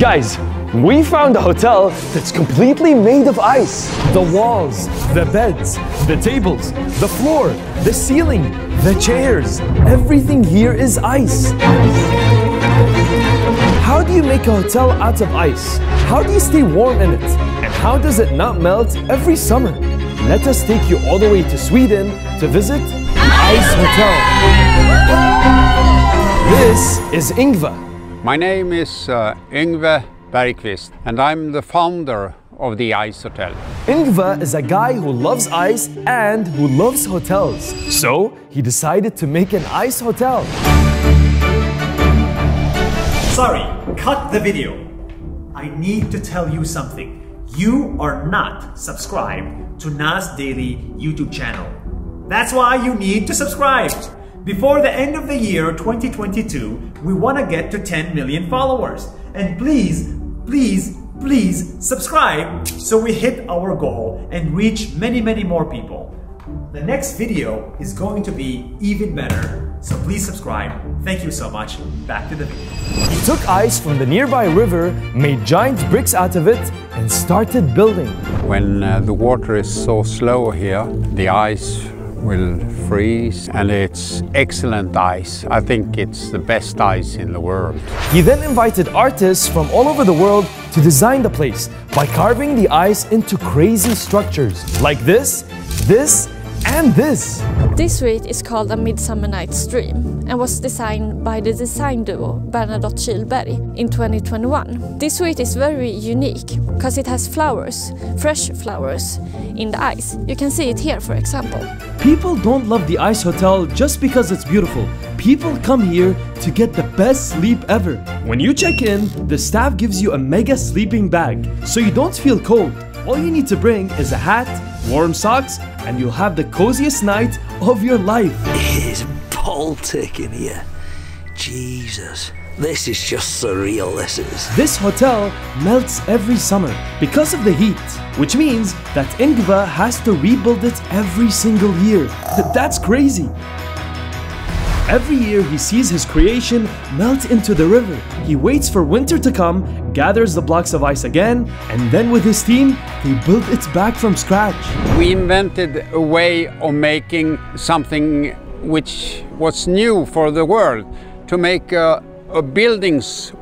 Guys, we found a hotel that's completely made of ice. The walls, the beds, the tables, the floor, the ceiling, the chairs. Everything here is ice. How do you make a hotel out of ice? How do you stay warm in it? And how does it not melt every summer? Let us take you all the way to Sweden to visit Ice Hotel. This is Yngve. My name is uh, Yngve Bergqvist and I'm the founder of the Ice Hotel. Yngve is a guy who loves ice and who loves hotels. So he decided to make an ice hotel. Sorry, cut the video. I need to tell you something. You are not subscribed to Nas Daily YouTube channel. That's why you need to subscribe. Before the end of the year 2022, we want to get to 10 million followers. And please, please, please subscribe so we hit our goal and reach many, many more people. The next video is going to be even better, so please subscribe. Thank you so much. Back to the video. He took ice from the nearby river, made giant bricks out of it, and started building. When uh, the water is so slow here, the ice will freeze and it's excellent ice. I think it's the best ice in the world. He then invited artists from all over the world to design the place by carving the ice into crazy structures like this, this, and this. This suite is called A Midsummer Night's Dream and was designed by the design duo Bernadotte Kylberg in 2021. This suite is very unique because it has flowers, fresh flowers, in the ice. You can see it here for example. People don't love the Ice Hotel just because it's beautiful. People come here to get the best sleep ever. When you check in, the staff gives you a mega sleeping bag so you don't feel cold. All you need to bring is a hat, warm socks, and you'll have the coziest night of your life. It is Baltic in here. Jesus. This is just surreal, this is. This hotel melts every summer because of the heat, which means that Yngve has to rebuild it every single year. That's crazy. Every year he sees his creation melt into the river. He waits for winter to come, gathers the blocks of ice again, and then with his team, they build it back from scratch. We invented a way of making something which was new for the world, to make uh, buildings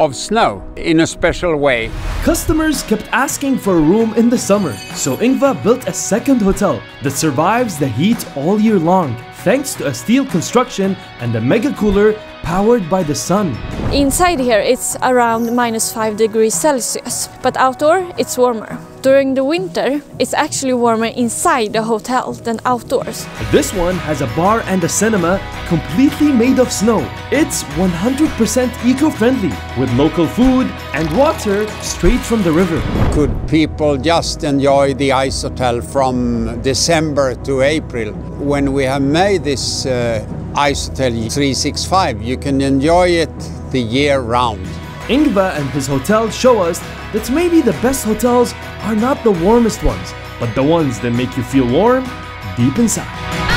of snow in a special way. Customers kept asking for a room in the summer, so Yngve built a second hotel that survives the heat all year long, thanks to a steel construction and a mega cooler powered by the sun. Inside here it's around minus 5 degrees Celsius, but outdoor it's warmer. During the winter, it's actually warmer inside the hotel than outdoors. This one has a bar and a cinema completely made of snow. It's 100% eco-friendly with local food and water straight from the river. Could people just enjoy the ice hotel from December to April? When we have made this uh, ice hotel 365, you can enjoy it the year round. Yngve and his hotel show us that maybe the best hotels are not the warmest ones, but the ones that make you feel warm deep inside.